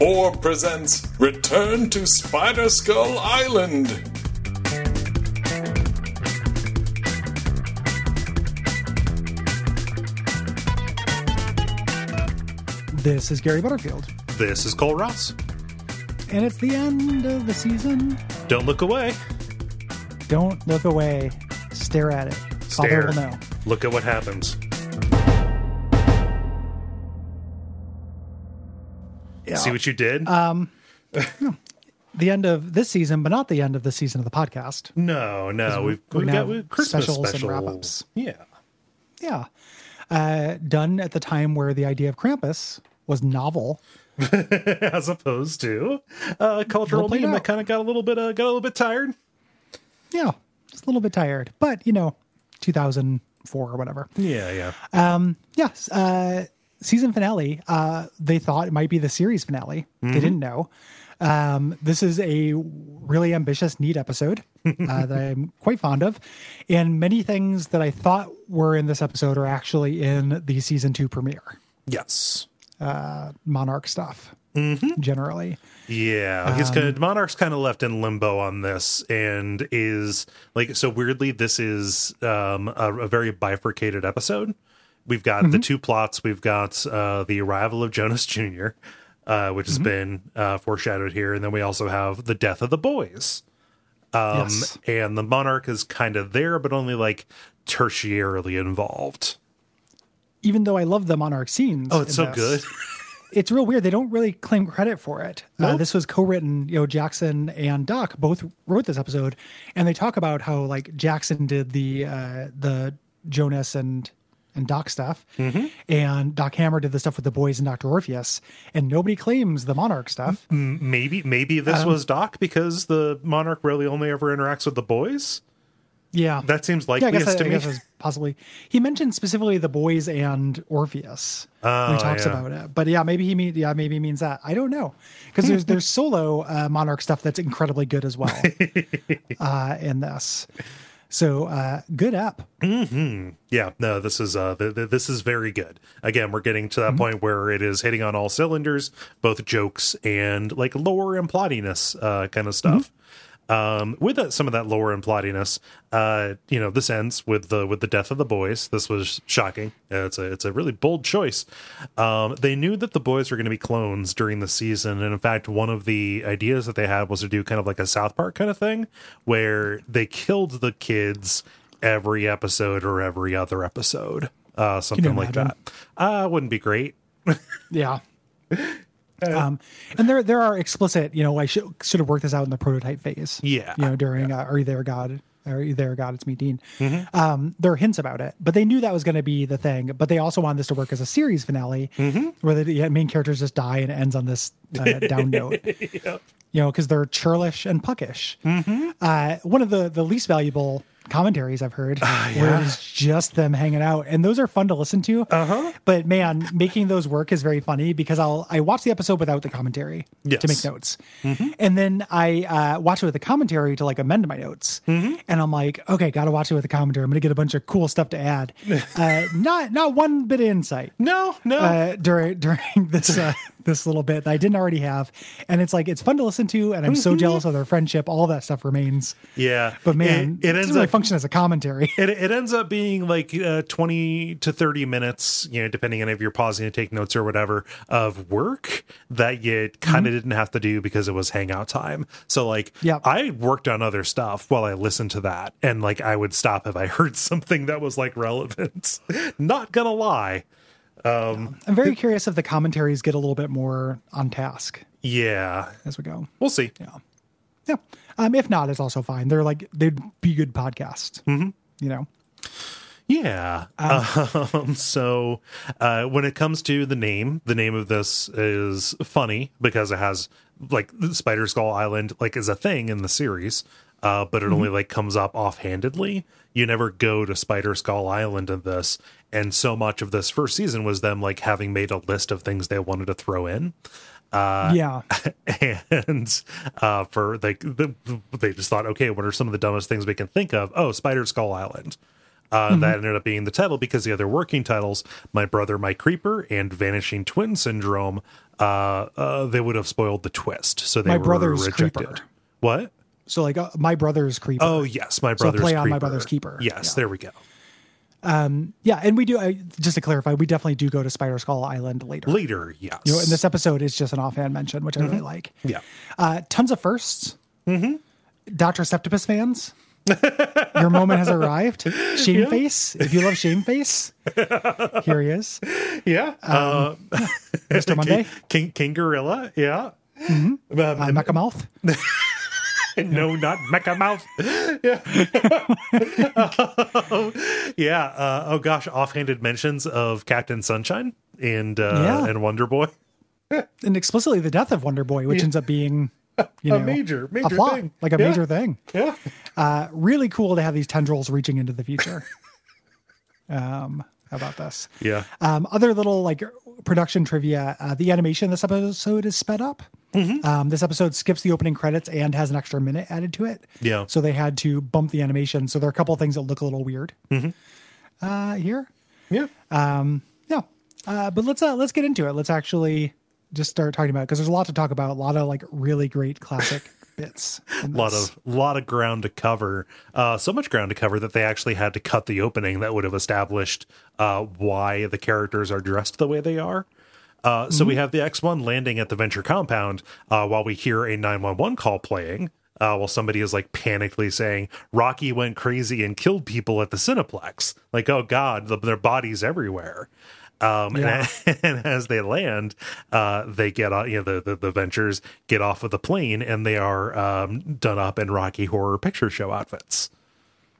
or presents Return to Spider Skull Island. This is Gary Butterfield, This is Cole Ross. and it's the end of the season. Don't look away. Don't look away. Stare at it. Stare. Father will know. Look at what happens. Yeah. See what you did? the end of this season, but not the end of the season of the podcast. no, no. We've, we're we've got we- Christmas specials and wrap-ups. Yeah. Yeah. Uh, done at the time where the idea of Krampus was novel. As opposed to uh, cultural meme out. that kind of got a little bit uh, got a little bit tired. Yeah. Just a little bit tired. But, you know, 2004 or whatever. Yeah, yeah. Um, yes. Uh, season finale. Uh, they thought it might be the series finale. They didn't know. Um, this is a really ambitious, neat episode uh, that I'm quite fond of. And many things that I thought were in this episode are actually in the season two premiere. yes. Monarch stuff, generally. Yeah, he's Um, kind of Monarch's kind of left in limbo on this, and is like so weirdly. This is um, a, a very bifurcated episode. We've got Mm-hmm. the two plots. We've got uh, the arrival of Jonas Jr., uh, which has Mm-hmm. been uh, foreshadowed here, and then we also have the death of the boys. Um, Yes. and the Monarch is kind of there, but only like tertiarily involved. Even though I love the Monarch scenes. Oh, it's so this, good. it's real weird. They don't really claim credit for it. Uh, this was co-written. You know, Jackson and Doc both wrote this episode, and they talk about how like Jackson did the uh, the Jonas and and Doc stuff, Mm-hmm. and Doc Hammer did the stuff with the boys and Doctor Orpheus, and nobody claims the Monarch stuff. Maybe maybe Um, this was Doc because the Monarch really only ever interacts with the boys. Yeah, That seems yeah. I guess, to I me. guess possibly he mentioned specifically the boys and Orpheus when Oh, he talks yeah. about it. But yeah, maybe he mean yeah maybe he means that. I don't know because there's there's solo uh, Monarch stuff that's incredibly good as well uh, in this. So uh, good app. Yeah, no, this is uh th- th- this is very good. Again, we're getting to that point where it is hitting on all cylinders, both jokes and like lore and plottiness uh kind of stuff. Um with that, some of that lore and plottiness, uh you know, this ends with the with the death of the boys. This was shocking. Uh, It's a it's a really bold choice. Um they knew that the boys were going to be clones during the season and in fact one of the ideas that they had was to do kind of like a South Park kind of thing where they killed the kids every episode or every other episode. Uh, something like that. Uh, wouldn't be great. Yeah. Um, and there there are explicit, you know, I should should have worked this out in the prototype phase. Yeah. You know, during uh, Are You There, God? Are You There, God? It's me, Dean. Mm-hmm. Um, there are hints about it, but they knew that was going to be the thing. But they also wanted this to work as a series finale Mm-hmm. where the main characters just die and it ends on this uh, down note. You know, because they're churlish and puckish. Mm-hmm. Uh, one of the, the least valuable commentaries I've heard Ah, where it's just them hanging out. And those are fun to listen to. Uh-huh. But man, making those work is very funny because I'll I watch the episode without the commentary Yes. to make notes. And then I uh, watch it with the commentary to like amend my notes. And I'm like, okay, gotta watch it with the commentary. I'm gonna get a bunch of cool stuff to add. uh, not not one bit of insight No, no. uh, during during this uh, this little bit that I didn't already have, and it's like it's fun to listen to, and I'm so jealous of their friendship. All that stuff remains, yeah. but man, it, it it, ends really up function as a commentary. it, it ends up being like uh, 20 to 30 minutes you know depending on if you're pausing to take notes or whatever of work that you kind of didn't have to do because it was hangout time so like Yep. i worked on other stuff while i listened to that and like i would stop if i heard something that was like relevant not gonna lie I'm very curious if the commentaries get a little bit more on task yeah as we go. we'll see Yeah, yeah. um, if not, it's also fine. They're like they'd be good podcasts. Mm-hmm. You know, Yeah. Um, so uh, when it comes to the name, the name of this is funny because it has like Spider Skull Island like is a thing in the series, uh, but it only like comes up offhandedly. You never go to Spider Skull Island in this, and so much of this first season was them like having made a list of things they wanted to throw in. Uh, yeah, and uh, for like the, they just thought, okay, what are some of the dumbest things we can think of? Oh, Spider Skull Island. Uh, That ended up being the title because the other working titles, My Brother, My Creeper, and Vanishing Twin Syndrome, uh, uh, they would have spoiled the twist. So they My were Brother's rejected. Creeper. What? So like uh, my brother's creeper. Oh yes, my So brother's play on. My Brother's Keeper. Yes, Yeah. there we go. Yeah, and we do. I, just to clarify, we definitely do go to Spider Skull Island later. Later, yes. You know, and this episode is just an offhand mention, which I really like. yeah. Uh, tons of 1st Mm-hmm. Doctor Septapus fans, your moment has arrived. Shame face. If you love Shame face, here he is, Yeah. uh, Mr. Monday, King King Gorilla. Yeah. uh, Um, Mecha Mouth. no, not Mecha Mouth. yeah. Yeah. Uh, oh gosh, offhanded mentions of Captain Sunshine and uh, Yeah. and Wonder Boy. and explicitly the death of Wonder Boy, which ends up being you A know, major- a major plot, thing. like a Yeah. major thing. Yeah. Uh, really cool to have these tendrils reaching into the future. um, about this? Yeah. Um, other little like production trivia: uh, the animation this episode is sped up. Mm-hmm. Um, this episode skips the opening credits and has an extra minute added to it. Yeah. So they had to bump the animation. So there are a couple of things that look a little weird Mm-hmm. uh, here. Yeah. Um, Yeah, uh, but let's uh, let's get into it. Let's actually just start talking about it because there's a lot to talk about. A lot of like really great classic bits. A lot of lot of ground to cover. Uh, so much ground to cover that they actually had to cut the opening that would have established uh, why the characters are dressed the way they are. Uh, so we have the X1 landing at the Venture compound uh, while we hear a 911 call playing. Uh, while somebody is like panically saying Rocky went crazy and killed people at the Cineplex, like oh god, the, their bodies everywhere. Um, Yeah. and, and as they land, uh, they get on, you know, the, the, the ventures get off of the plane and they are um, done up in Rocky Horror Picture Show outfits.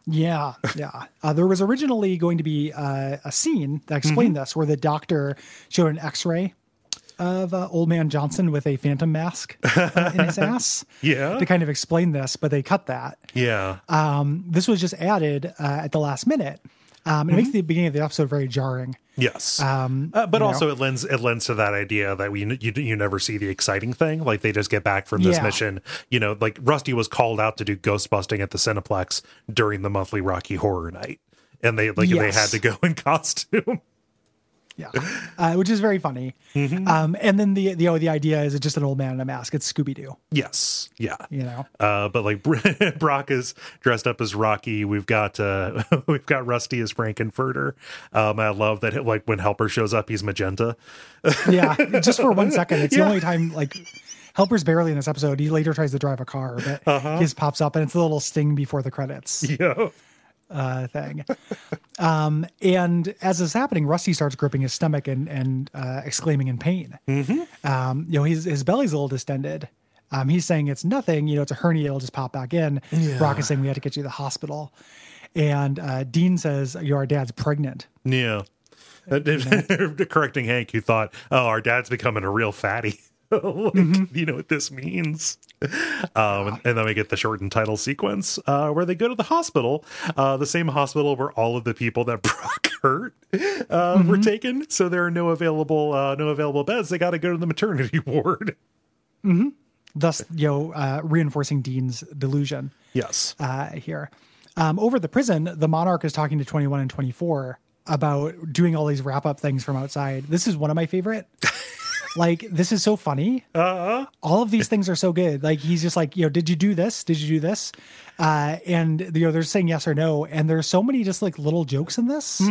Yeah, yeah. Uh, there was originally going to be uh, a scene that Mm-hmm. explained this, where the doctor showed an X-ray of uh, Old Man Johnson with a phantom mask uh, in his ass. Yeah. to kind of explain this, but they cut that. Yeah. Um, this was just added uh, at the last minute. Um, it Mm-hmm. makes the beginning of the episode very jarring. Yes. Um, Uh, but also know. it lends it lends to that idea that we you you never see the exciting thing like they just get back from this Yeah. mission you know like Rusty was called out to do ghost busting at the Cineplex during the monthly Rocky Horror Night and they like they had to go in costume Yeah, uh, which is very funny. Mm-hmm. Um, and then the the oh, the idea is it's just an old man in a mask. It's Scooby Doo. yes yeah You know. Uh, but like Brock is dressed up as Rocky. We've got uh, we've got Rusty as Frank-N-Furter. Um, I love that like when Helper shows up, he's magenta. Yeah, just for one second. It's Yeah. the only time like Helper's barely in this episode. He later tries to drive a car, but Uh-huh. his pops up and it's a little sting before the credits Yeah, uh, thing. um, and as this is happening, Rusty starts gripping his stomach and and uh, exclaiming in pain. Mm-hmm. Um, you know, his his belly's a little distended. Um, he's saying it's nothing. You know, it's a hernia. It'll just pop back in. Brock is saying we had to get you to the hospital. And uh, Dean says, "Your dad's pregnant." yeah. Correcting Hank, who thought, "Oh, our dad's becoming a real fatty." like, Mm-hmm. You know what this means. Um, and then we get the shortened title sequence uh, where they go to the hospital, uh, the same hospital where all of the people that Brock hurt uh, Mm-hmm. were taken. So there are no available uh, no available beds. They got to go to the maternity ward. Thus, you know, uh, reinforcing Dean's delusion. Yes. uh, here. Um, over the prison, the monarch is talking to 21 and 24 about doing all these wrap up things from outside. This is one of my favorite. Like, this is so funny. Uh, All of these things are so good. Like, he's just like, you know, did you do this? Did you do this? Uh, and, you know, they're saying yes or no. And there's so many just like little jokes in this.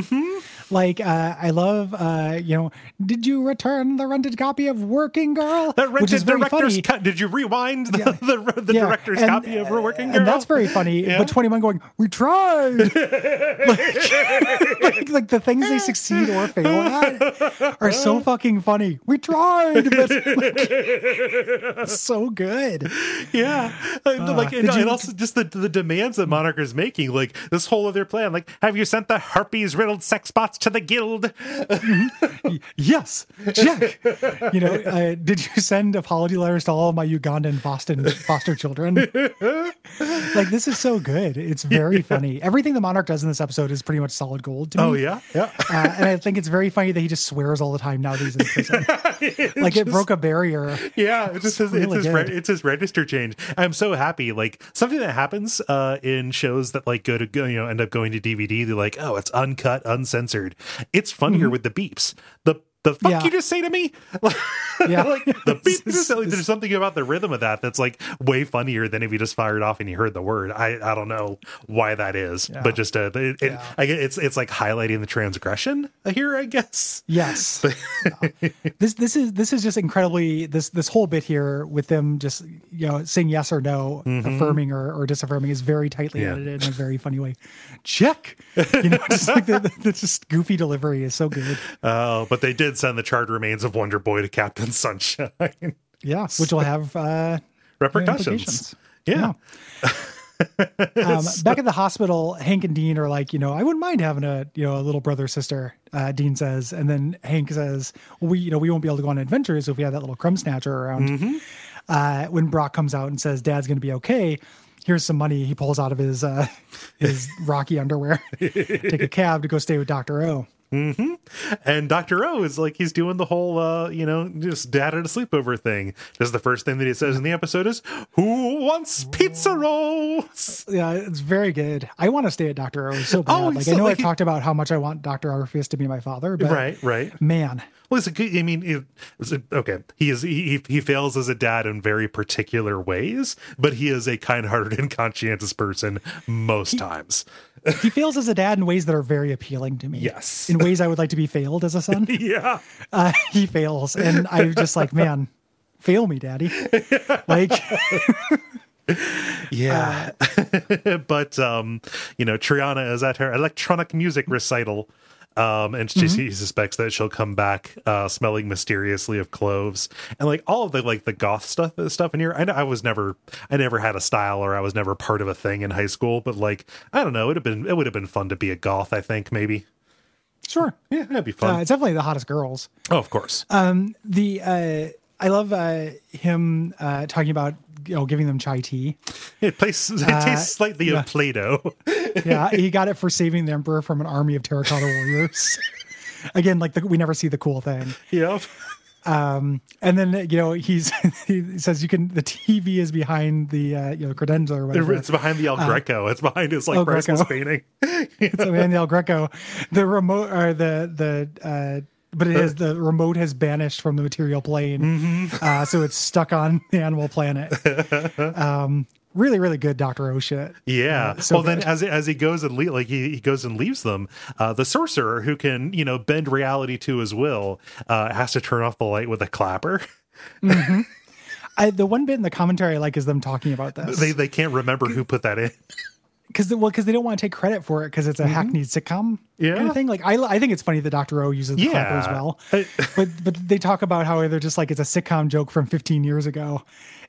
Like, uh, I love, uh, you know, did you return the rented copy of Working Girl? the Which is rented very director's funny. cut. Did you rewind the, Yeah. the, the Yeah, director's and- copy of We're Working Girl? And that's very funny. Yeah. But 21 going, we tried. like, like, like the things they succeed or fail at are so fucking funny. We tried, but like, so good. Yeah, Uh, like and, you- and also just the the demands that Monarch is making, like this whole other plan. Like, have you sent the herpes riddled sex bots to the guild? Yes, check. You know, uh, did you send apology letters to all of my Ugandan foster foster children? like this is so good. It's very funny. Everything the monarch does in this episode is pretty much solid gold to to me. Oh yeah, yeah. Uh, and I think it's very funny that he just swears all the time now that he's in prison. like it broke a barrier. Yeah, it's just his, really it's, his re- it's his register change. I'm so happy. Like something that happens uh, in shows that like go to go, you know end up going to DVD. They're like, oh, it's uncut, uncensored. It's funnier with the beeps. The the fuck Mm-hmm. Yeah. you just say to me? Yeah. like the beep. There's something about the rhythm of that that's like way funnier than if you just fired off and you heard the word. I I don't know why that is, Yeah. but just uh, it, it, Yeah. I it's it's like highlighting the transgression here. I guess. Yes. Yeah. This this is this is just incredibly this this whole bit here with them just you know saying yes or no, affirming or, or disaffirming is very tightly edited in a very funny way. Check. You know, just like the, the, the just goofy delivery is so good. Oh, but they did send the charred remains of Wonder Boy to Captain Sunshine. Yeah, which will have uh, Repercussions. implications. Yeah. um, back at the hospital, Hank and Dean are like, you know, I wouldn't mind having a, you know, a little brother sister. Uh, Dean says, and then Hank says, well, we, you know, we won't be able to go on adventures if we have that little crumb snatcher around. Mm-hmm. Uh, when Brock comes out and says, "Dad's going to be okay," here's some money. He pulls out of his uh, his Rocky underwear, take a cab to go stay with Doctor O. And Dr. O is like he's doing the whole uh, you know, just dad at a sleepover thing. Just the first thing that he says in the episode is, Who wants pizza rolls? Yeah, it's very good. I want to stay at Doctor O so bad. Oh, like so, I know like, I he- talked about how much I want Doctor Orpheus to be my father, but Right, right. man, Well, it's a good. I mean, it, it's a- okay. He is he he fails as a dad in very particular ways, but he is a kind-hearted and conscientious person most times. He fails as a dad in ways that are very appealing to me. Yes. in ways I would like to be failed as a son. Yeah, uh, he fails, and I'm just like, man, fail me, daddy. Like, yeah. but um, you know, Triana is at her electronic music recital. Um, and she, she suspects that she'll come back uh, smelling mysteriously of cloves and like all of the like the goth stuff stuff in here. I know I was never I never had a style or I was never part of a thing in high school, but like I don't know, it'd have been it would have been fun to be a goth. I think maybe sure, yeah, that'd be fun. uh, it's definitely the hottest girls. oh, of course. Um, the uh, I love uh, him uh, talking about you know giving them chai tea. it, tastes, it tastes slightly yeah. of Play-Doh. Yeah, he got it for saving the emperor from an army of terracotta warriors. Again, like the, we never see the cool thing. yep. and then you know he's he says you can the TV is behind the uh, you know credenza or whatever. It's behind the El Greco. it's behind his like El priceless painting. it's behind the El Greco, the remote or the the uh, but it is the remote has banished from the material plane, Mm-hmm. uh, so it's stuck on the animal planet. um, really, really good Doctor O shit. Yeah. so well, then as as he goes and le- like he, he goes and leaves them, uh, the sorcerer who can you know bend reality to his will uh, has to turn off the light with a clapper. I, the one bit in the commentary I like is them talking about this They they can't remember who put that in. Because well because they don't want to take credit for it because it's a hackneyed sitcom Mm-hmm. Yeah. kind of thing. Like I I think it's funny that Doctor O uses the Yeah. clapper as well, but but they talk about how they're just like it's a sitcom joke from 15 years ago,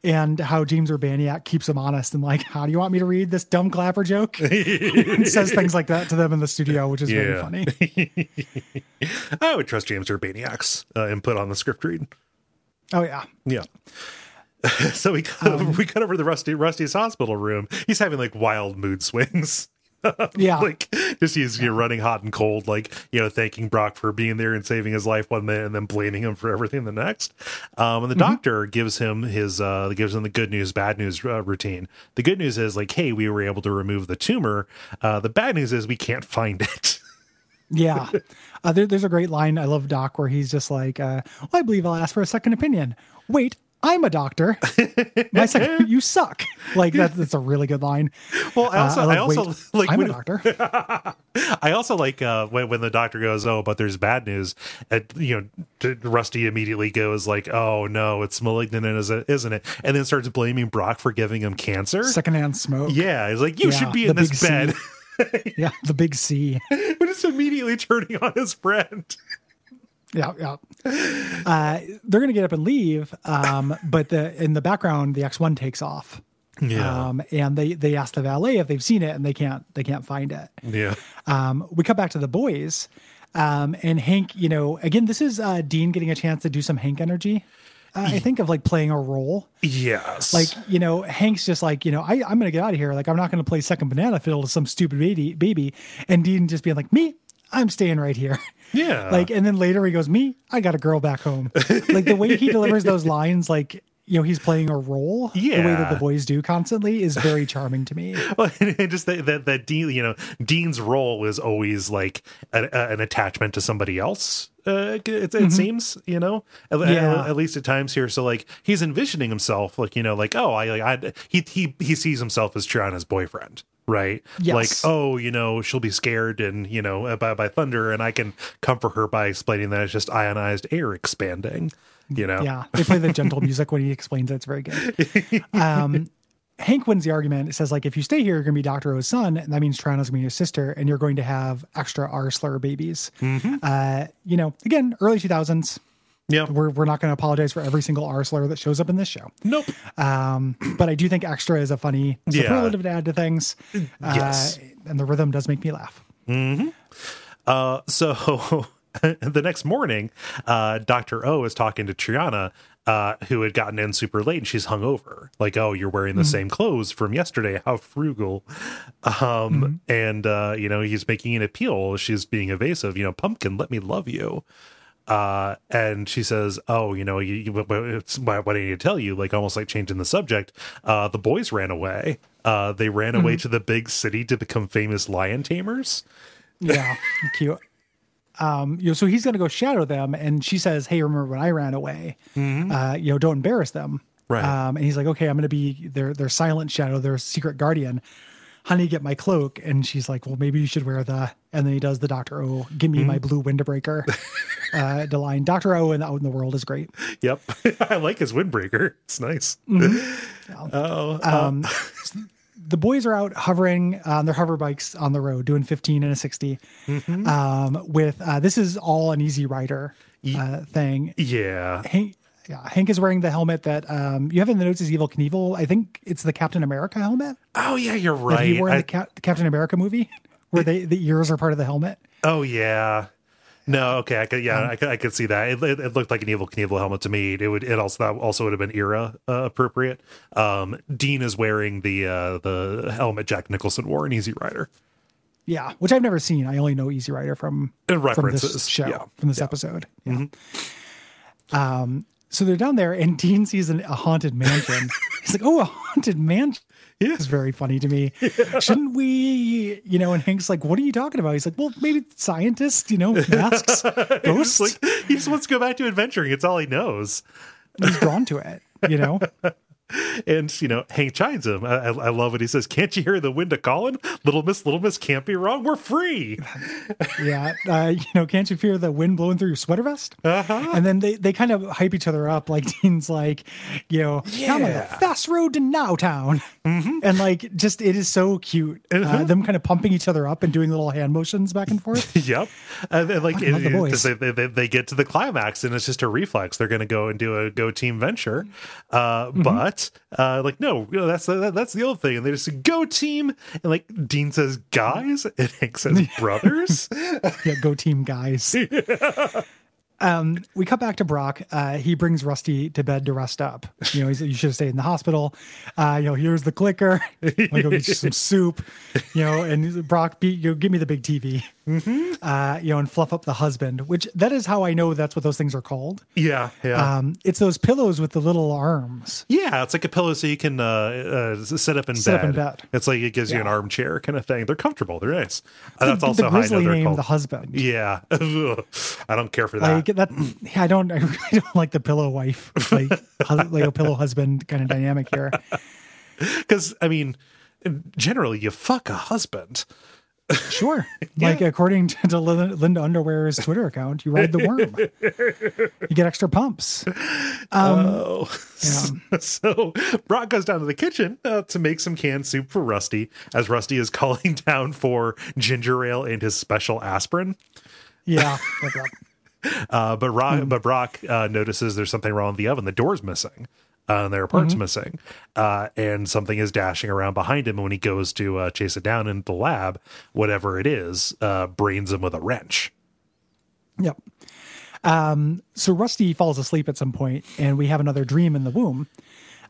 and how James Urbaniak keeps them honest and like how do you want me to read this dumb clapper joke? says things like that to them in the studio, which is Yeah. funny. I would trust James Urbaniak's uh, input on the script read. Oh yeah, Yeah. so we cut, over, we cut over the Rusty Rusty's hospital room. He's having like wild mood swings. yeah. like just he's you know, running hot and cold, like you know, thanking Brock for being there and saving his life one minute, and then blaming him for everything the next. Um, and the doctor gives him his uh, gives him the good news, bad news uh, routine. The good news is like, hey, we were able to remove the tumor. Uh, the bad news is we can't find it. Yeah. Uh, there, there's a great line. I love Doc where he's just like, uh, well, I believe I'll ask for a second opinion. Wait, I'm a doctor. My second, you suck. Like that, that's a really good line. well, I also, Uh, I, love, also "Wait, like I'm when, a doctor. I also like uh, when, when the doctor goes, "Oh, but there's bad news." And, you know, Rusty immediately goes like, "Oh no, it's malignant, isn't it?" And then starts blaming Brock for giving him cancer. Secondhand smoke. yeah, he's like, "You Yeah, should be in this bed," Yeah. The big C. but it's immediately turning on his friend. Yeah. Yeah. Uh, they're going to get up and leave. Um, but the, in the background, the X1 takes off. Yeah, Um, and they, they ask the valet if they've seen it and they can't, they can't find it. yeah, Um, we come back to the boys, um, and Hank. You know, again, this is uh, Dean getting a chance to do some Hank energy. Uh, I think of like playing a role. yes. Like you know, Hank's just like you know, I, I'm gonna get out of here. Like I'm not gonna play second banana fiddle to some stupid baby, baby. And Dean just being like, me, I'm staying right here. Yeah. Like, and then later he goes, Me, I got a girl back home. like the way he delivers those lines, like, you know, he's playing a role. Yeah. The way that the boys do constantly is very charming to me. Well, and just that, that that Dean, you know, Dean's role is always like a, a- an attachment to somebody else. Uh, it, it seems, you know, at, at- at least at times here. So like he's envisioning himself, like you know, like oh, I like I he he he sees himself as Triana's boyfriend. Right, Yes. like oh, you know, she'll be scared and you know by by thunder, and I can comfort her by explaining that it's just ionized air expanding. You know, Yeah, they play the gentle music when he explains it. It's very good. Um, Hank wins the argument. It says like, if you stay here, you're going to be Doctor O's son, and that means Triana's going to be your sister, and you're going to have extra R slur babies. Uh, you know, again, early 2000s. Yeah, We're we're not going to apologize for every single R slur that shows up in this show. nope, Um, but I do think extra is a funny Yeah. superlative to add to things. Uh, Yes. and the rhythm does make me laugh. Uh, so the next morning, uh, Dr. O is talking to Triana, uh, who had gotten in super late and she's hungover. Like, oh, you're wearing the same clothes from yesterday. How frugal. Um, and, uh, you know, he's making an appeal. She's being evasive. You know, Pumpkin, let me love you. Uh, and she says, "Oh, you know, you, you, what, it's- what what I need to tell you, like almost like changing the subject. Uh, the boys ran away. Uh, they ran away to the big city to become famous lion tamers. Yeah, cute. Um, you know, so he's going to go shadow them, and she says, "Hey, remember when I ran away? Uh, you know, don't embarrass them." Right. Um, and he's like, "Okay, I'm going to be their their silent shadow, their secret guardian." Honey, get my cloak, and she's like, "Well, maybe you should wear the." And then he does the Doctor O, "Give me my blue windbreaker." uh, the line Doctor O and Out in the World is great. Yep, I like his windbreaker. It's nice. Oh, Um, the boys are out hovering on their hover bikes on the road, doing 15 and a 60. Mm-hmm. Um, with uh, this is all an Easy Rider uh, thing. yeah, Hank, yeah, Hank is wearing the helmet that um, you have in the notes is Evel Knievel. I think it's the Captain America helmet Oh yeah, you're right. he wore in the, Cap- the Captain America movie, where they the ears are part of the helmet. oh yeah. No, okay, I could, yeah, I could, I could see that. It, it, it looked like an Evel Knievel helmet to me. It would, it also that also would have been era uh, appropriate. Um, Dean is wearing the uh, the helmet Jack Nicholson wore in Easy Rider. Yeah, which I've never seen. I only know Easy Rider from from this show, yeah, from this episode. Yeah. Um, so they're down there, and Dean sees an, a haunted mansion. He's like, "Oh, a haunted mansion." Yeah. It's very funny to me. Shouldn't we, you know? And Hank's like, "What are you talking about?" He's like, "Well, maybe scientists, you know, masks, ghosts." Like he just wants to go back to adventuring. It's all he knows. He's drawn to it, you know. And you know, Hank chides him. I, I love what he says. Can't you hear the wind a calling? Little Miss, Little Miss can't be wrong. We're free. Yeah, uh, you know, can't you feel the wind blowing through your sweater vest? Uh-huh. And then they, they kind of hype each other up. Like Dean's like, you know, "Now I'm on the Yeah. fast road to Nowtown, and like, just it is so cute. Uh, them kind of pumping each other up and doing little hand motions back and forth. yep. And like, the it- it- boys. they, they, they, they get to the climax and it's just a reflex. They're going to go and do a go team venture. Uh, Mm-hmm. But, uh, like, no, you know, that's, that, that's the old thing. And they just say, go team. And like, Dean says, guys. And Hank says, brothers. yeah, go team guys. Um, we cut back to Brock. Uh, he brings Rusty to bed to rest up. You know, he's, you should have stayed in the hospital. Uh, you know, here's the clicker. Me go get you some soup. You know, and Brock, be, you know, give me the big TV. Uh, you know, and fluff up the husband. Which that is how I know that's what those things are called. yeah. Yeah. Um, it's those pillows with the little arms. yeah. It's like a pillow so you can uh, uh, sit up in Sit bed. up in bed. It's like it gives you an armchair kind of thing. They're comfortable. They're nice. Uh, that's also the how I know grizzly they're name, called. the husband. yeah. I don't care for that. Like that, yeah, I don't, I really don't like the pillow wife, like, like a pillow husband kind of dynamic here. Because, I mean, generally you fuck a husband. Sure. Like according to, to Linda Underwear's Twitter account, you ride the worm. You get extra pumps. Oh, so Brock goes down to the kitchen uh, to make some canned soup for Rusty, as Rusty is calling down for ginger ale and his special aspirin. Yeah. Uh, but Rock, but Brock uh, notices there's something wrong with the oven. The door's missing. Uh, and there are parts missing, uh, and something is dashing around behind him. And when he goes to uh, chase it down in the lab, whatever it is, uh, brains him with a wrench. Yep. Um, so Rusty falls asleep at some point, and we have another dream in the womb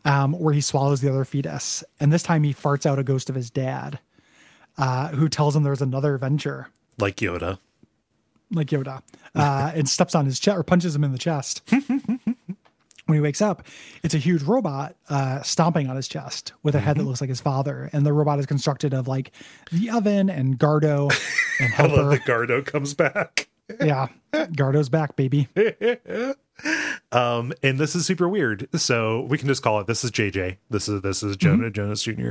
um, where he swallows the other fetus. And this time he farts out a ghost of his dad, uh, who tells him there's another venture. Like Yoda. like Yoda, uh, and steps on his chest or punches him in the chest. when he wakes up, it's a huge robot uh, stomping on his chest with a head Mm-hmm. that looks like his father, and the robot is constructed of like the oven and Gardo and I love that Gardo comes back. yeah, Gardo's back, baby. Um, and this is super weird. So we can just call it this is JJ. This is this is Jonah Mm-hmm. Jonas Jr.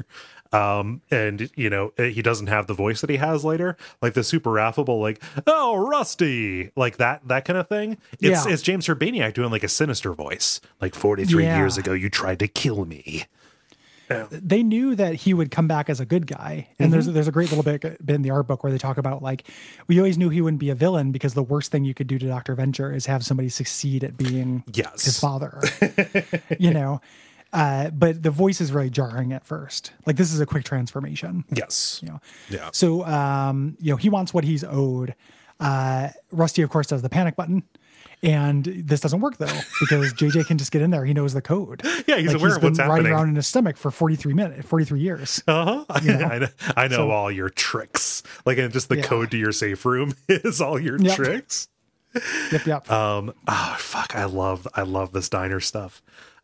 Um, and you know, he doesn't have the voice that he has later, like the super affable, like, oh Rusty, like that that kind of thing. It's Yeah. it's James Urbaniak doing like a sinister voice. Like 43 Yeah. years ago, you tried to kill me. They knew that he would come back as a good guy. And Mm-hmm. there's there's a great little bit, bit in the art book where they talk about like we always knew he wouldn't be a villain because the worst thing you could do to Doctor Venture is have somebody succeed at being Yes. his father. you know, uh, but the voice is really jarring at first. Like this is a quick transformation. Yes. You know, Yeah. so um, you know he wants what he's owed. Uh, Rusty, of course, does the panic button. And this doesn't work though because JJ can just get in there. He knows the code. Yeah, he's aware of been what's riding happening. around in his stomach for 43 minutes, 43 years. Uh-huh. know? I know, I know So- all your tricks. Like, and just the Yeah. code to your safe room is all your Yep. tricks. Yep, yep. Um, oh fuck, I love I love this diner stuff.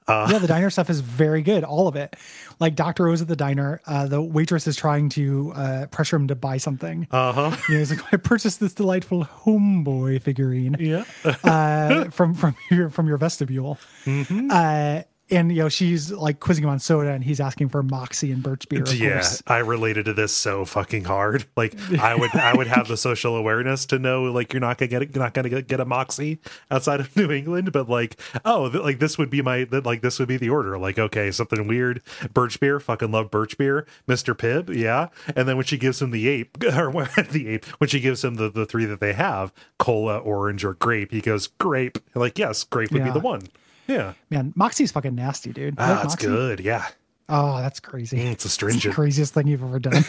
Yeah, the diner stuff is very good, all of it. Like Doctor O's at the diner, uh, the waitress is trying to uh, pressure him to buy something. Uh huh. You know, he's like, "I purchased this delightful homeboy figurine Yeah. uh, from from your from your vestibule." Mm-hmm. Uh, and you know, she's like quizzing him on soda, and he's asking for Moxie and birch beer. Yeah, course. I related to this so fucking hard. Like I would, I would have the social awareness to know like you're not gonna get, it, you're not gonna get, get a moxie outside of New England, but like oh, th- like this would be my, th- like this would be the order. Like okay, something weird, birch beer, fucking love birch beer, Mister Pibb, yeah. And then when she gives him the ape or the ape, when she gives him the the three that they have, cola, orange, or grape, he goes grape. Like yes, grape would be the one. Yeah, Man, Moxie's fucking nasty, dude. Ah, like that's Moxie? good. Yeah, Oh, that's crazy. Mm, it's It's the astringent. craziest thing you've ever done.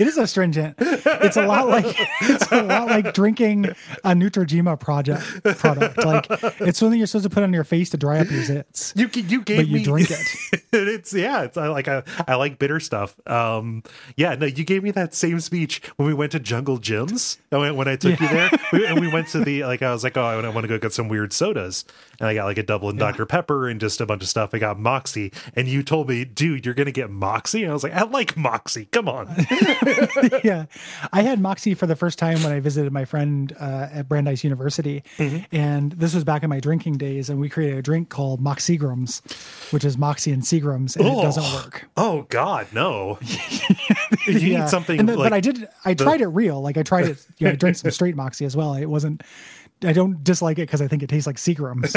it is astringent. It's a lot like it's a lot like drinking a Neutrogena project product. Like it's something you're supposed to put on your face to dry up your zits. You you gave But you me drink it. it's yeah, it's I like I, I like bitter stuff. Um, yeah, no, you gave me that same speech when we went to Jungle Jim's. When, when I took you there, we, and we went to the like I was like, oh, I want to go get some weird sodas, and I got like a double Dublin Dr Pepper and just a bunch of stuff. I got Moxie, and you told me, dude, you're gonna get Moxie, and I was like, I like Moxie. Come on, yeah. I had Moxie for the first time when I visited my friend uh, at Brandeis University. Mm-hmm. And this was back in my drinking days. And we created a drink called Moxiegrams, which is Moxie and Seagrams. And it doesn't work. Oh God, no! you Yeah. need something. The- like, but I did. I tried it real. Like I tried it. You know, I drank some straight Moxie as well. It wasn't. I don't dislike it because I think it tastes like Seagrams.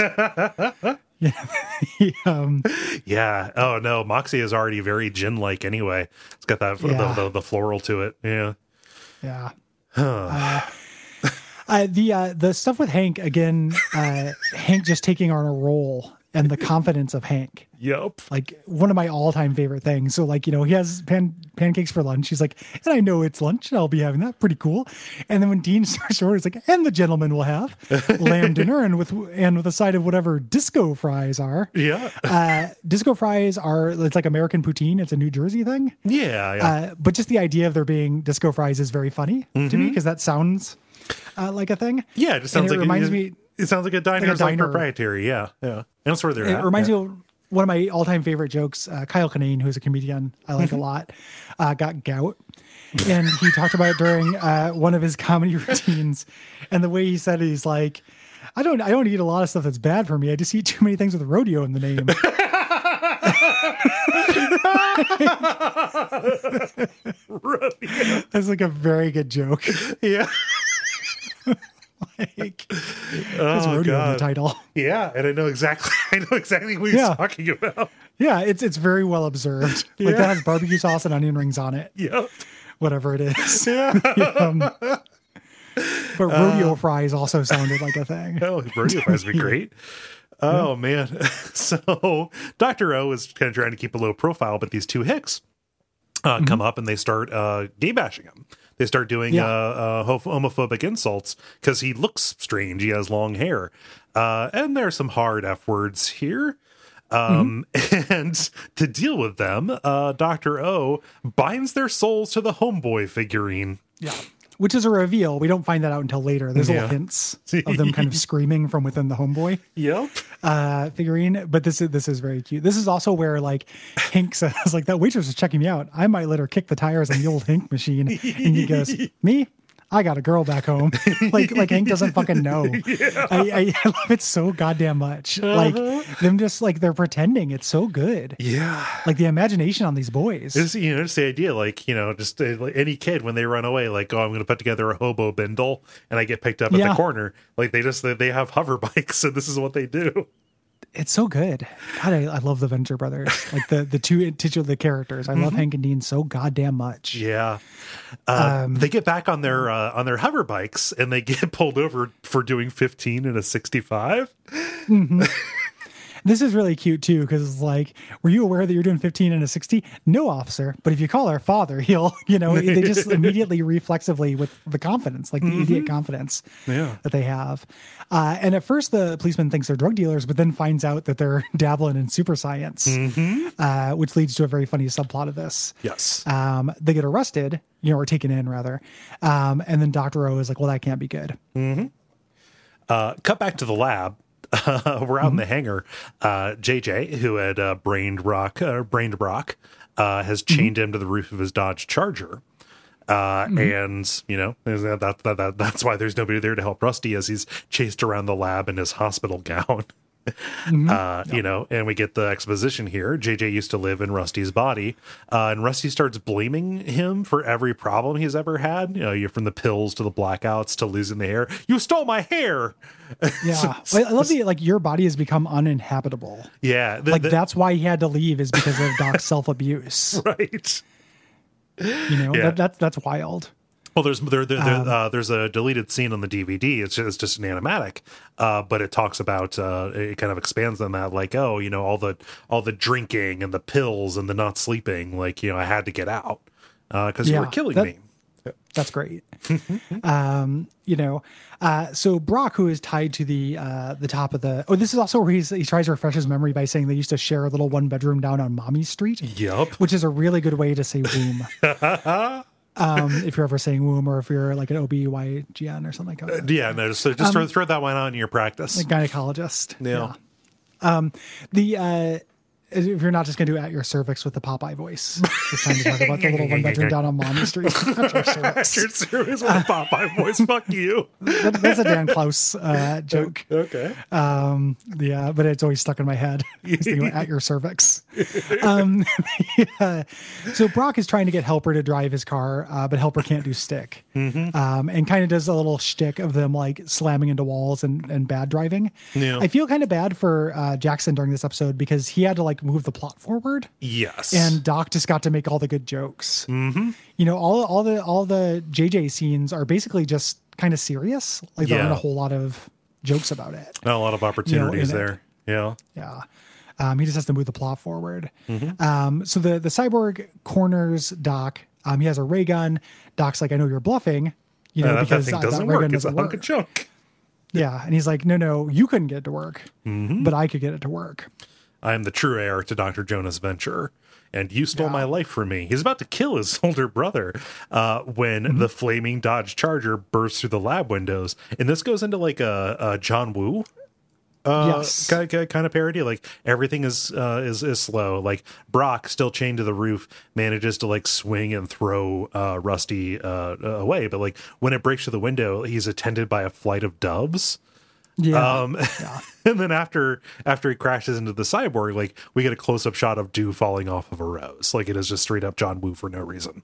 yeah. um, Yeah. Oh no, Moxie is already very gin like anyway. It's got that Yeah. the, the, the floral to it. Yeah. yeah. Uh, uh, the uh, the stuff with Hank again. Uh, Hank just taking on a role and the confidence of Hank. Yep. like one of my all-time favorite things. So like, you know, he has pan- pancakes for lunch. He's like, and I know it's lunch and I'll be having that. Pretty cool. And then when Dean starts to order, he's like, and the gentleman will have lamb dinner and with and with a side of whatever disco fries are. Yeah. Uh, disco fries are it's like American poutine. It's a New Jersey thing. Yeah. Yeah. Uh, but just the idea of there being disco fries is very funny to me because that sounds uh, like a thing. yeah. It just and sounds it like reminds it, me- It sounds like a diner's like, diner. proprietary. Yeah. Yeah. And that's where they're It at. reminds yeah. me of one of my all-time favorite jokes. Uh, Kyle Kinane, who's a comedian I like a lot, uh, got gout, and he talked about it during uh, one of his comedy routines. And the way he said it, he's like, "I don't, I don't eat a lot of stuff that's bad for me. I just eat too many things with rodeo in the name." Rodeo. That's like a very good joke. Yeah. like, Oh rodeo in the title. Yeah, and I know exactly. I know exactly what he's Yeah. talking about. Yeah, it's it's very well observed. Like Yeah. that has barbecue sauce and onion rings on it, Yep. whatever it is. Yeah. Um, but rodeo fries also sounded like a thing. Oh, rodeo fries would be great. Oh man. So Dr. O is kind of trying to keep a low profile, but these two hicks uh, come up and they start uh, gay bashing him. They start doing Yeah. uh, uh, homophobic insults because he looks strange. He has long hair. Uh, and there are some hard F words here. Um, And to deal with them, uh, Dr. O binds their souls to the homeboy figurine. Yeah. Which is a reveal. We don't find that out until later. There's Yeah. little hints of them kind of screaming from within the homeboy Yep. uh, figurine. But this is this is very cute. This is also where like Hank says like that waitress is checking me out. I might let her kick the tires on the old Hank machine, and he goes, "Me." I got a girl back home. like like Hank doesn't fucking know. I, I, I love it so goddamn much. Like them just like they're pretending. It's so good. Yeah. Like the imagination on these boys. It's, you know, it's the idea, like, you know, just uh, like any kid when they run away, like, oh, I'm going to put together a hobo bindle and I get picked up at Yeah. the corner. Like, they just, they, they have hover bikes and this is what they do. It's so good. God, I, I love the Venture Brothers. Like the the two titular characters. I love Hank and Dean so goddamn much. Yeah. Uh, Um, they get back on their, uh, on their hover bikes and they get pulled over for doing 15 and a 65. This is really cute too, because it's like, were you aware that you're doing 15 and a 60? No, officer. But if you call our father, he'll, you know, they just immediately reflexively with the confidence, like the idiot confidence Yeah. that they have. Uh, and at first, the policeman thinks they're drug dealers, but then finds out that they're dabbling in super science, uh, which leads to a very funny subplot of this. Yes. Um, they get arrested, you know, or taken in rather. Um, and then Dr. O is like, well, that can't be good. Uh, cut back to the lab. Uh, we're out in the hangar. Uh, JJ, who had uh, brained Rock, uh, brained Brock, uh, has chained him to the roof of his Dodge Charger. Uh, and you know that, that, that that's why there's nobody there to help Rusty as he's chased around the lab in his hospital gown. Uh, you know, and we get the exposition here. JJ used to live in Rusty's body, uh, and Rusty starts blaming him for every problem he's ever had. You know, you're from the pills to the blackouts to losing the hair. You stole my hair. Yeah. I I love the, like, your body has become uninhabitable. Yeah, the- like the- that's why he had to leave is because of Doc's self abuse. right. You know, Yeah. that, that's that's wild. Well, there's there, there, there, Um, uh, there's a deleted scene on the DVD. It's just, it's just an animatic, uh, but it talks about uh, it kind of expands on that, like oh, you know, all the all the drinking and the pills and the not sleeping. Like you know, I had to get out because you were killing that- me. That's great. um, you know, uh, so Brock, who is tied to the uh, the top of the oh, this is also where he's he tries to refresh his memory by saying they used to share a little one bedroom down on Mommy Street. Yep, which is a really good way to say womb. um, if you're ever saying womb, or if you're like an OB/GYN or something like that, Yeah, no, just, just Um, throw, throw that one out in your practice. gynecologist. Yeah. Um, the uh, if you're not just going to do at your cervix with the Popeye voice, it's time to talk about the little one bedroom down on Mommy Street. At your cervix. With a Popeye voice? Fuck you. That- that's a Dan Klaus uh, joke. Okay. Um, yeah, but it's always stuck in my head. At your cervix. Um, yeah. So Brock is trying to get Helper to drive his car, uh, but Helper can't do stick, Mm-hmm. um, and kind of does a little shtick of them like slamming into walls and, and bad driving. Yeah. I feel kind of bad for uh, Jackson during this episode because he had to like move the plot forward, Yes. and Doc just got to make all the good jokes. Mm-hmm. You know, all all the all the JJ scenes are basically just kind of serious. Like there Yeah. aren't a whole lot of jokes about it. not a lot of opportunities in it. there. Yeah. Yeah. Um, he just has to move the plot forward. Mm-hmm. Um, so the the cyborg corners Doc. Um, he has a ray gun. Doc's like, I know you're bluffing. You know, Uh, that, that thing doesn't ray work. gun It's a doesn't hunk of junk. Yeah, and he's like, No, no, you couldn't get it to work, Mm-hmm. but I could get it to work. I am the true heir to Dr. Jonas Venture. And you stole Yeah. my life from me. He's about to kill his older brother uh, when Mm-hmm. the flaming Dodge Charger bursts through the lab windows. And this goes into like a, a John Woo uh, Yes. kind, of, kind of parody. Like everything is uh, is is slow. Like Brock, still chained to the roof, manages to like swing and throw uh, Rusty uh, away. But like when it breaks through the window, he's attended by a flight of doves. Yeah. Um, and then after after he crashes into the cyborg, like we get a close up shot of dew falling off of a rose. Like it is just straight up John Woo for no reason.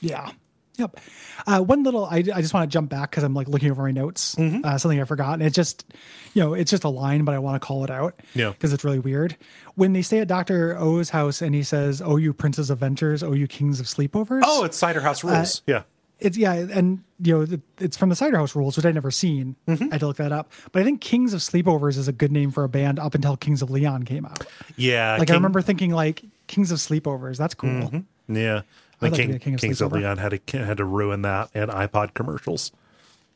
Yeah. Yep. Uh, one little, I, I just want to jump back because I'm like looking over my notes. Mm-hmm. Uh, something I forgot. And it's just, you know, it's just a line, but I want to call it out. Yeah. Because it's really weird. When they stay at Dr. O's house and he says, Oh, you princes of ventures, oh, you kings of sleepovers. Oh, it's Cider House rules. yeah. it's, yeah. And, you know, it's from the Cider House rules, which I'd never seen. Mm-hmm. I had to look that up. But I think Kings of Sleepovers is a good name for a band up until Kings of Leon came out. Yeah. Like, I remember thinking, like, Kings of Sleepovers, that's cool. Mm-hmm. Yeah. Like King, king of Kings of. Leon had to had to ruin that and iPod commercials.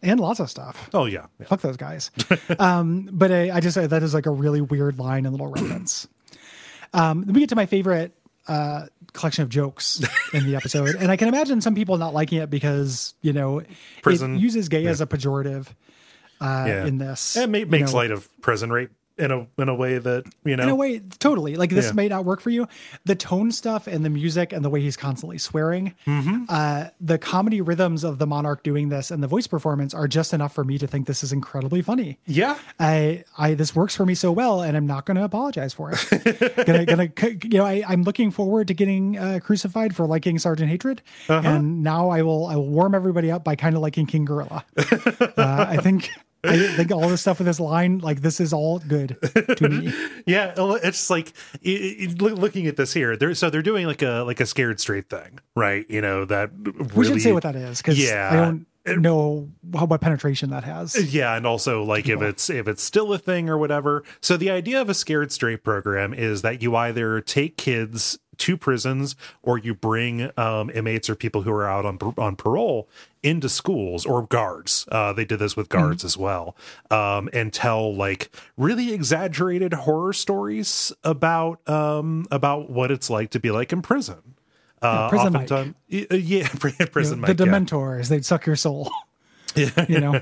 And lots of stuff. Oh yeah. yeah. fuck those guys. um, but I, I just that is like a really weird line and little reference. Um, then we get to my favorite uh, collection of jokes in the episode, and I can imagine some people not liking it because you know Prison. it uses gay as a pejorative uh, Yeah. in this. It ma- you makes know. light of prison rape in a in a way that you know. in a way totally like this Yeah. may not work for you the tone stuff and the music and the way he's constantly swearing Mm-hmm. uh the comedy rhythms of the monarch doing this and the voice performance are just enough for me to think this is incredibly funny yeah, I, I, this works for me so well, and I'm not going to apologize for it. gonna, gonna, you know, I, I'm looking forward to getting uh, crucified for liking Sergeant Hatred, Uh-huh. and now I will, I will warm everybody up by kind of liking King Gorilla. uh, I think, I think all this stuff with this line, like this is all good to me. yeah. Oh, it's like it, it- looking at this here. They're so they're doing like a like a scared straight thing, right? You know that really, We should say what that is because Yeah. I don't know how, what penetration that has. Yeah, and also like if it's if it's still a thing or whatever. So the idea of a scared straight program is that you either take kids to prisons or you bring um, inmates or people who are out on on parole into schools or guards. Uh, they did this with guards as well, um, and tell like really exaggerated horror stories about um, about what it's like to be like in prison. Uh, prison oftentimes, uh, yeah, prison the Mike, yeah. Dementors, they'd suck your soul. Yeah. you know,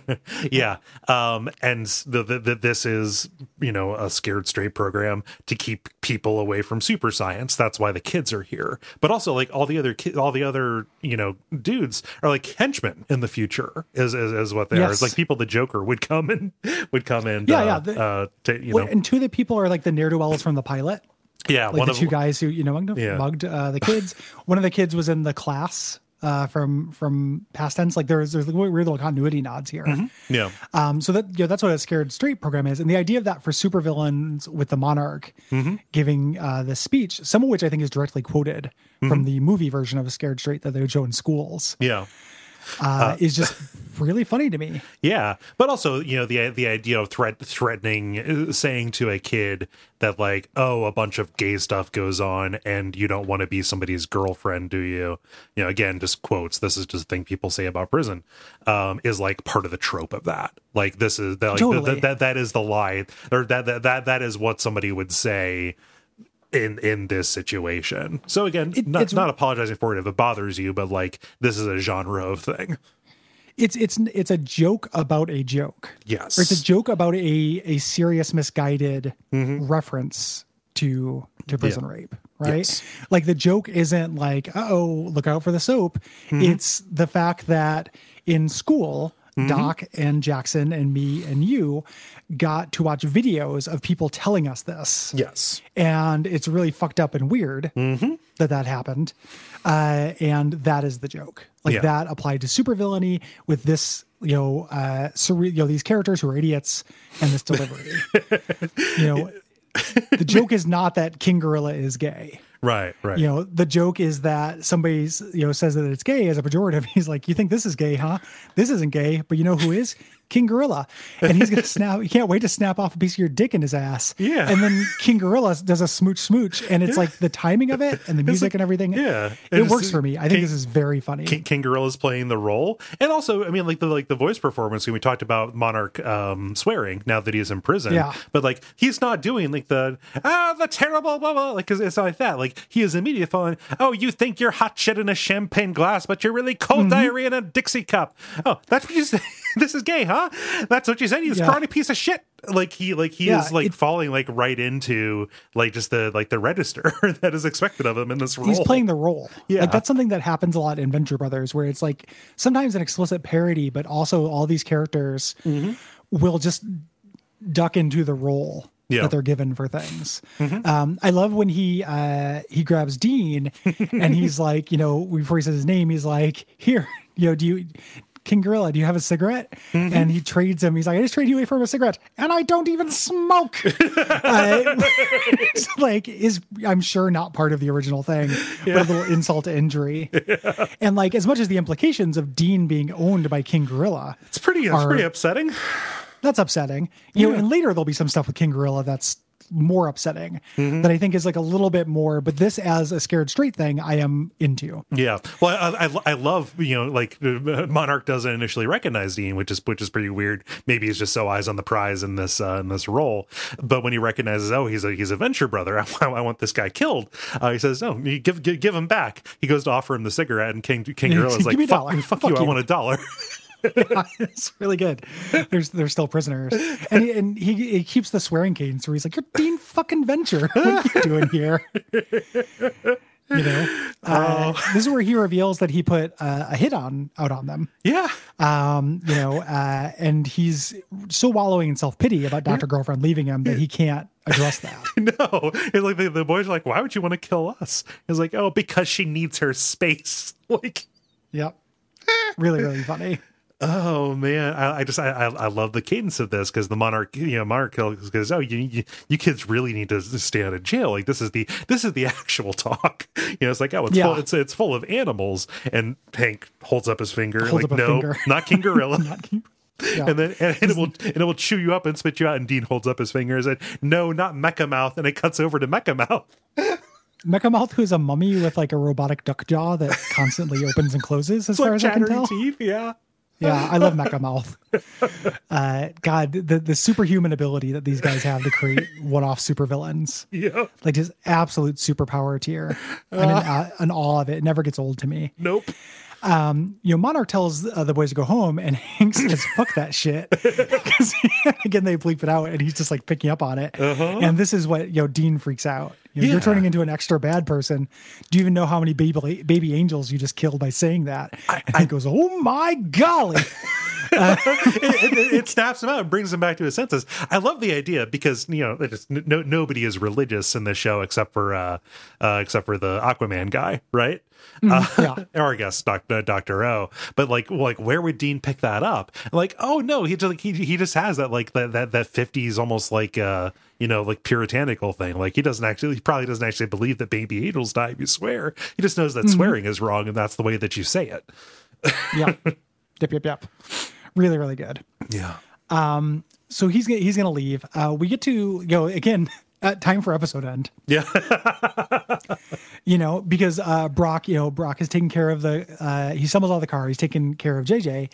yeah um and the, the, the this is you know a scared straight program to keep people away from super science that's why the kids are here but also like all the other ki- all the other you know dudes are like henchmen in the future is is, is what they are it's like people the joker would come and would come and Yeah, uh, yeah, the- uh to, you Well, know and two of the people are like the ne'er do wells from the pilot. Yeah like one the of two guys who you know mugged, Yeah. mugged uh, the kids. One of the kids was in the class uh, from from past tense. Like there's there's weird little continuity nods here. yeah Um, so that you know that's what a scared straight program is, and the idea of that for supervillains with the monarch Mm-hmm. giving uh, the speech, some of which I think is directly quoted Mm-hmm. from the movie version of a scared straight that they would show in schools, yeah uh, is just really funny to me. Yeah, but also you know the the idea of threat threatening, uh, saying to a kid that like, oh, a bunch of gay stuff goes on, and you don't want to be somebody's girlfriend, do you? You know, again, just quotes. This is just a thing people say about prison. Um, is like part of the trope of that. Like this is that like, Totally. that, that that is the lie, or that that that that is what somebody would say in in this situation. So again, It- not it's- not apologizing for it if it bothers you, but like this is a genre of thing. It's it's it's a joke about a joke. Yes, or it's a joke about a a serious misguided Mm-hmm. reference to to prison rape right Yes. like the joke isn't like oh look out for the soap Mm-hmm. it's the fact that in school Mm-hmm. doc and jackson and me and you got to watch videos of people telling us this yes. and it's really fucked up and weird Mm-hmm. that that happened uh, and that is the joke like Yeah. that applied to supervillainy with this you know uh surreal you know these characters who are idiots and this delivery you know the joke is not that king gorilla is gay Right, right. you know the joke is that somebody's you know says that it's gay as a pejorative. He's like you think this is gay huh? This isn't gay but you know who is king gorilla and he's gonna snap he can't wait to snap off a piece of your dick in his ass Yeah. and then king gorilla does a smooch smooch and it's like the timing of it and the music like- and everything yeah. it works for me i think King- this is very funny King, King Gorilla's playing the role, and also, I mean, like the like the voice performance. when We talked about Monarch um, swearing now that he's in prison. Yeah. but like he's not doing like the ah the terrible blah blah like because it's not like that. Like he is immediately following. Oh, you think you're hot shit in a champagne glass, but you're really cold Mm-hmm. diarrhea in a Dixie cup. Oh, that's what you say. this is gay, huh? That's what you said. He's Yeah. scrawny piece of shit. Like he like he Yeah, is like it- falling like right into like just the like the register that is expected of him in this role. he's playing the role. Yeah. Like that's something that happens a lot in Venture Brothers, where it's like sometimes an explicit parody, but also all these characters Mm-hmm. will just duck into the role Yeah. Mm-hmm. that they're given for things. Um, I love when he uh, he grabs Dean and he's like, you know, before he says his name, he's like, "Here, you know, do you?" King Gorilla, do you have a cigarette? Mm-hmm. And he trades him. He's like, I just trade you away for a cigarette, and I don't even smoke. uh, like is I'm sure not part of the original thing, but a little insult to injury. And like as much as the implications of Dean being owned by King Gorilla, It's pretty. It's are- pretty upsetting. that's upsetting. You know, and later there'll be some stuff with King Gorilla that's more upsetting that I think is like a little bit more. But this as a scared straight thing, I am into. Yeah, well, I, I, I love you know like Monarch doesn't initially recognize Dean, which is which is pretty weird. Maybe he's just so eyes on the prize in this uh, in this role. But when he recognizes, oh, he's a he's a venture brother, I, I want this guy killed. Uh, he says, no, you give, give give him back. He goes to offer him the cigarette, and King King Gorilla's Give like, fuck, fuck, Fuck you, I want a dollar. it's really good. There's they're still prisoners, and he, and he, he keeps the swearing cadence where he's like, "You're Dean fucking Venture. What are you doing here?" You know, uh, this is where he reveals that he put uh, a hit on out on them. yeah, Um, you know, uh, and he's so wallowing in self pity about Doctor Girlfriend leaving him that he can't address that. no, it's like the, the boys are like, why would you want to kill us? He's like, oh, because she needs her space. Like, Yep, really, really funny. Oh man, I, I just I, I love the cadence of this because the monarch, you know, monarch goes, oh, you, you you kids really need to stay out of jail. Like this is the this is the actual talk. You know, it's like oh, it's Yeah. full, it's it's full of animals, and Hank holds up his finger, Holds like no, finger. not King Gorilla. not Yeah. And then and it will and it will chew you up and spit you out. And Dean holds up his finger and said, "No, not Mecha Mouth." And it cuts over to Mecha Mouth. Mecha Mouth, who's a mummy with like a robotic duck jaw that constantly opens and closes, as It's far like as I can tell. teeth. Yeah, Yeah, I love Mecha Mouth. Uh, God, the the superhuman ability that these guys have to create one-off supervillains, yeah. like just absolute superpower tier. I'm in, uh, in awe of it. It never gets old to me. Nope. You know, Monarch tells uh, the boys to go home, and Hank says, "Fuck that shit," because again they bleep it out, and he's just like picking up on it. And this is what you know Dean freaks out. You know, Yeah. You're turning into an extra bad person. Do you even know how many baby baby angels you just killed by saying that? and he goes, "Oh my golly." it, it, it snaps him out and brings him back to his senses. I love the idea because you know no nobody is religious in this show except for uh, uh except for the Aquaman guy, right? Uh, yeah. or I guess Doctor Doctor O. But like like where would Dean pick that up? Like oh no, he just like he he just has that like that that that fifties almost like uh you know like puritanical thing. Like he doesn't actually he probably doesn't actually believe that baby angels die if you swear. He just knows that swearing is wrong and that's the way that you say it. yep. Yep. Yep. Yep. Really, really good. Yeah. Um. So he's gonna, he's gonna leave. Uh, we get to go again. Uh, time for episode end. Yeah. you know, because uh, Brock, you know, Brock is taking care of the, uh, he stumbles out of the car. He's taking care of JJ.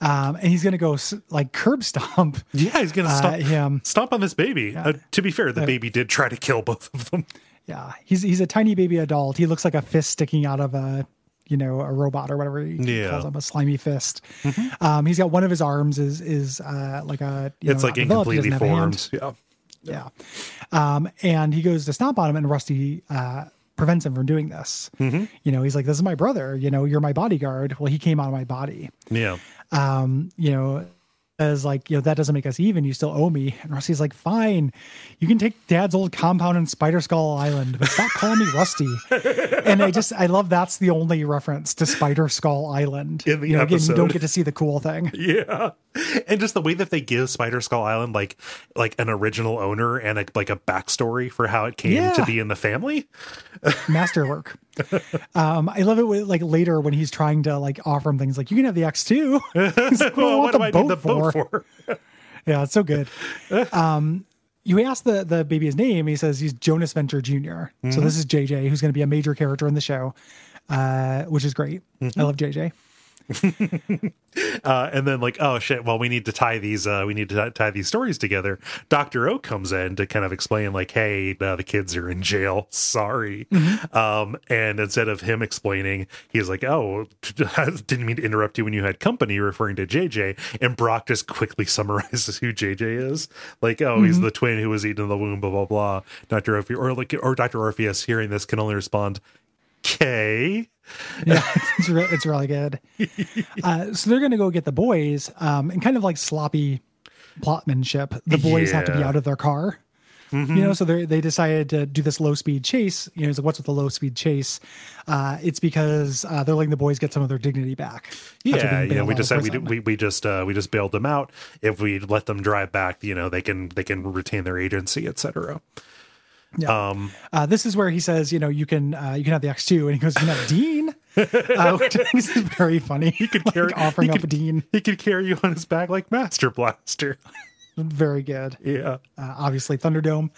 Um, and he's going to go s- like curb stomp. Yeah, he's gonna Uh, stomp, him. stomp on this baby. Uh, to be fair, the baby did try to kill both of them. Yeah. He's, he's a tiny baby adult. He looks like a fist sticking out of a, you know, a robot or whatever he Yeah. Mm-hmm. calls him, a slimy fist. Um, he's got one of his arms is, is, uh, like a, you It's know, like. Incompletely doesn't have a hand. formed. Yeah. Yeah. Um, and he goes to stomp on him, and Rusty uh, prevents him from doing this. Mm-hmm. You know, he's like, "This is my brother. You know, you're my bodyguard." Well, he came out of my body. Yeah. Um, you know, as like, you know, that doesn't make us even. You still owe me. And Rusty's like, "Fine, you can take Dad's old compound in Spider Skull Island, but stop calling me Rusty." and I just, I love that's the only reference to Spider Skull Island. In the you know, again, you don't get to see the cool thing. Yeah. And just the way that they give Spider Skull Island like like an original owner and a, like a backstory for how it came to be in the family. masterwork. um, I love it with, like later when he's trying to like offer him things like you can have the X two. He's like, Well, "What what the do I boat need the boat for? Yeah, it's so good. Um, you ask the the baby his name. He says he's Jonas Venture junior Mm-hmm. So this is JJ, who's going to be a major character in the show, uh, which is great. Mm-hmm. I love JJ. Uh, and then like, oh shit, well we need to tie these uh we need to tie- tie these stories together. Dr. O comes in to kind of explain like, hey, uh, the kids are in jail. Sorry. Um and instead of him explaining, he's like, "Oh, didn't mean to interrupt you when you had company," referring to JJ, and Brock just quickly summarizes who JJ is. Like, "Oh, he's the twin who was eaten in the womb, blah blah blah." Dr. Orpheus or like or Dr. Orpheus hearing this can only respond, "K." Yeah, it's, re- it's really good. Uh, so they're going to go get the boys, um, and kind of like sloppy plotmanship. The boys have to be out of their car. You know, so they they decided to do this low speed chase. You know, it's like, what's with the low speed chase? Uh, it's because uh, they're letting the boys get some of their dignity back. Yeah, being yeah. We just we, we we just uh, we just bailed them out. If we let them drive back, you know, they can they can retain their agency, etc. Yeah. Um, Uh, this is where he says, you know, you can uh, you can have the X two, and he goes, you can have Dean, uh, which I think is very funny. He could like carry offering he up could- Dean. He could carry you on his back like Master Blaster. very good. Yeah. Uh, obviously, Thunderdome,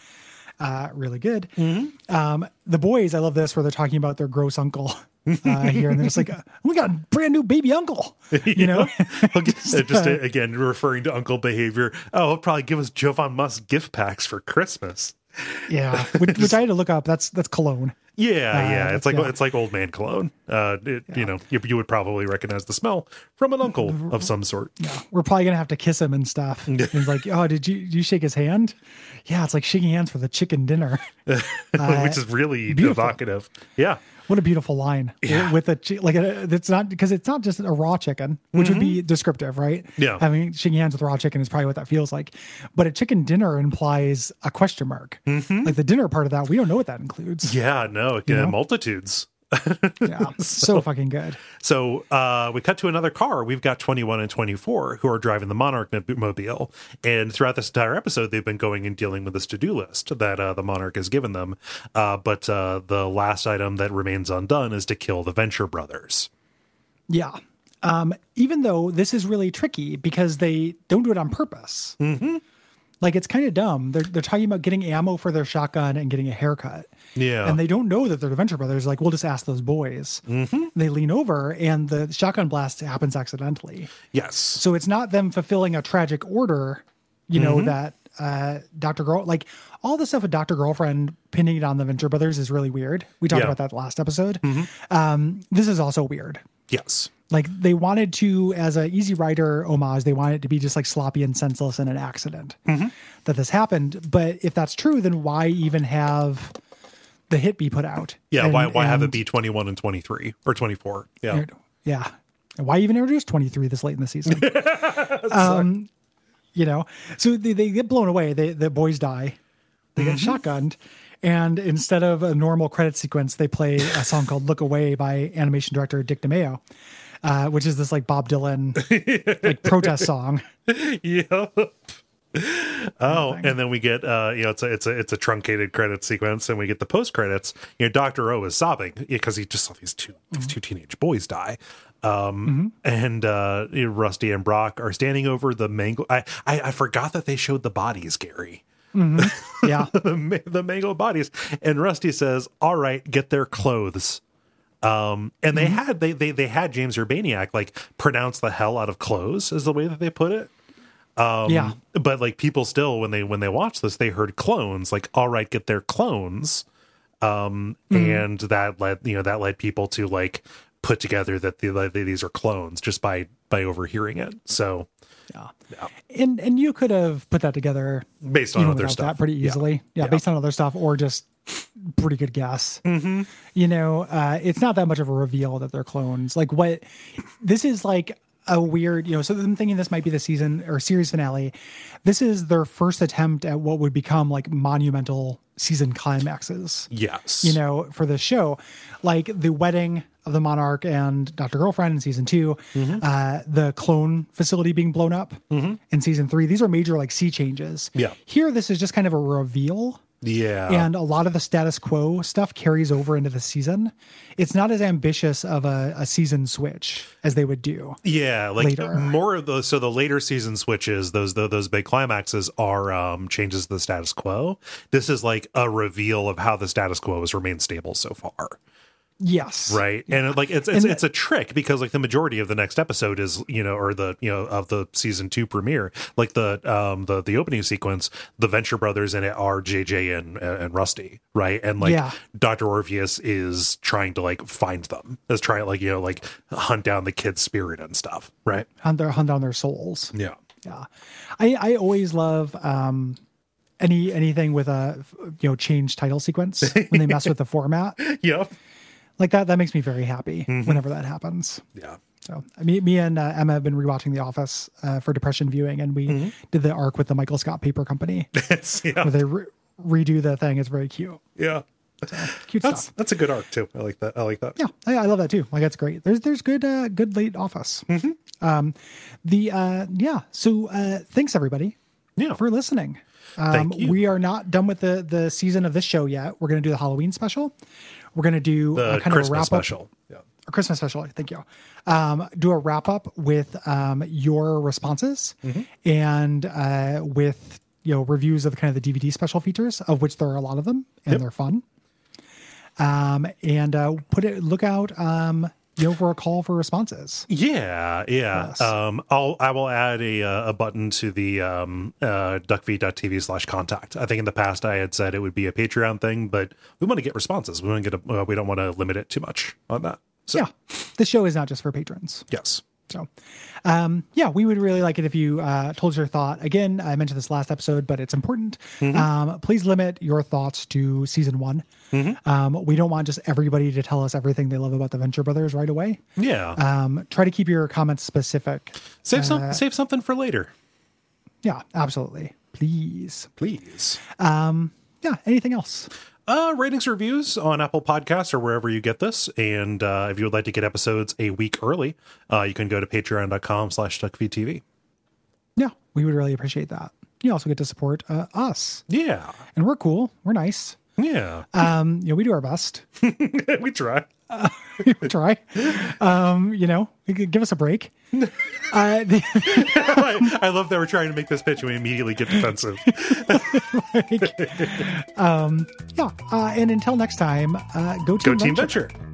uh, really good. Mm-hmm. Um, the boys, I love this where they're talking about their gross uncle uh, here, and they're just like, uh, "We got a brand new baby uncle," you know. Just uh, again referring to uncle behavior. Oh, he'll probably give us Jovan Musk gift packs for Christmas. Yeah, which, which I had to look up. That's that's cologne. Yeah, yeah. It's like yeah. it's like old man cologne. Uh, it, you know, you, you would probably recognize the smell from an uncle of some sort. Yeah, we're probably gonna have to kiss him and stuff. And he's like, "Oh, did you did you shake his hand?" Yeah, it's like shaking hands for the chicken dinner. which is really beautiful. evocative. Yeah. What a beautiful line with a like a, it's not because it's not just a raw chicken, which would be descriptive, right? Mm-hmm. Yeah. having shaking hands with raw chicken is probably what that feels like. But a chicken dinner implies a question mark. Like the dinner part of that, we don't know what that includes. Mm-hmm. Yeah, no, uh, know? multitudes. Yeah, so fucking good. So uh, we cut to another car. We've got 21 and 24 who are driving the Monarch mobile. And throughout this entire episode, they've been going and dealing with this to do list that uh, the Monarch has given them. Uh, but uh, the last item that remains undone is to kill the Venture brothers. Yeah. Um, even though this is really tricky because they don't do it on purpose. Mm-hmm. Like it's kind of dumb. They're they're talking about getting ammo for their shotgun and getting a haircut. Yeah. And they don't know that they're the Venture Brothers. Like, we'll just ask those boys. Mm-hmm. They lean over, and the shotgun blast happens accidentally. yes. So it's not them fulfilling a tragic order, you know, that uh, Dr. Girl, like all the stuff with Dr. Girlfriend pinning it on the Venture Brothers is really weird. We talked Yeah. about that last episode. Um, this is also weird. yes. Like they wanted to, as an Easy Rider homage, they wanted it to be just like sloppy and senseless and an accident that this happened. But if that's true, then why even have the hit be put out? Yeah. And- why why have it be 21 and 23 or 24? Yeah. Yeah. And why even introduce 23 this late in the season? um, you know, so they, they get blown away. They, the boys die. They get shotgunned. And instead of a normal credit sequence, they play a song called Look Away by animation director Dick DeMeo, uh, which is this like Bob Dylan like protest song. Yep. Oh, and then we get uh you know it's a it's a it's a truncated credit sequence and we get the post credits. You know Dr. O is sobbing because he just saw these two these two teenage boys die. Um and uh Rusty and Brock are standing over the mango I, I I forgot that they showed the bodies, Gary. Yeah. the, the mango bodies and Rusty says, "All right, get their clothes." Um and they had they they they had James Urbaniak like pronounce the hell out of clothes is the way that they put it yeah. but like people still when they when they watched this they heard clones like all right get their clones um and that led you know that led people to like put together that the, like, these are clones just by by overhearing it so Yeah. And and you could have put that together based on other stuff that pretty Yeah. easily. Yeah, Yeah. based on other stuff or just pretty good guess. Mm-hmm. You know, uh, it's not that much of a reveal that they're clones. Like what this is like a weird, you know, so I'm thinking this might be the season or series finale. This is their first attempt at what would become like monumental season climaxes yes you know, for the show. Like the wedding of the monarch and Dr. Girlfriend in season 2 Mm-hmm. uh, the clone facility being blown up in season three. These are major like sea changes. Yeah. Here, this is just kind of a reveal. Yeah And a lot of the status quo stuff carries over into the season. It's not as ambitious of a, a season switch as they would do. Yeah, like later. more of those. So the later season switches, those those, those big climaxes are um, changes to the status quo. This is like a reveal of how the status quo has remained stable so far. Yes. right and it, like it's it's, And- it's a trick because like the majority of the next episode is you know or the you know of the season two premiere like the um the the opening sequence the venture brothers in it are jj and and rusty right and like Yeah. dr orpheus is trying to like find them is trying like you know like hunt down the kid's spirit and stuff right Hunt, their, hunt down their souls. yeah Yeah. I, I always love um, any anything with a you know change title sequence when they mess with the format yep like that. That makes me very happy whenever that happens. yeah So me, me and uh, Emma have been rewatching The Office uh, for depression viewing, and we did the arc with the Michael Scott Paper Company yeah where they re- redo the thing. It's very cute. yeah Cute that's stuff. that's a good arc too i like that i like that Yeah, I, I love that too. Like that's great. There's there's good uh, good late Office. Mm-hmm. Um, the uh, yeah. So uh, thanks everybody yeah for listening. Um, Thank you. We are not done with the the season of this show yet. We're going to do the Halloween special. We're going to do the kind christmas of a wrap special yeah a Christmas special. Thank you. Um, do a wrap up with um, your responses and uh, with you know reviews of kind of the DVD special features, of which there are a lot of them, and they're fun. Um, and uh, put it look out um, you know for a call for responses. Yeah, yeah. Yes. Um, I'll I will add a uh, a button to the um, uh, duckfeed.tv slash contact. I think in the past I had said it would be a Patreon thing, but we want to get responses. We want to get a, uh, we don't want to limit it too much on that. So Yeah, this show is not just for patrons. yes, So, um, yeah, we would really like it if you uh, told us your thought. Again, I mentioned this last episode, but it's important. Um, please limit your thoughts to season one. Um, we don't want just everybody to tell us everything they love about the Venture Brothers right away. yeah. Um, try to keep your comments specific. save some save something for later, Yeah, absolutely. Please. please. Yeah, anything else? Uh, ratings reviews on Apple Podcasts or wherever you get this. And uh, if you would like to get episodes a week early, uh, you can go to patreon.com slash duckfeedtv. Yeah, we would really appreciate that. You also get to support uh, us, Yeah. and we're cool. We're nice. Yeah. Um, you know, we do our best. we try. we try. Um, you know, give us a break. Uh, the, I, I love that we're trying to make this pitch and we immediately get defensive. um yeah. Uh, and until next time, uh, go team Go Team Venture. Venture.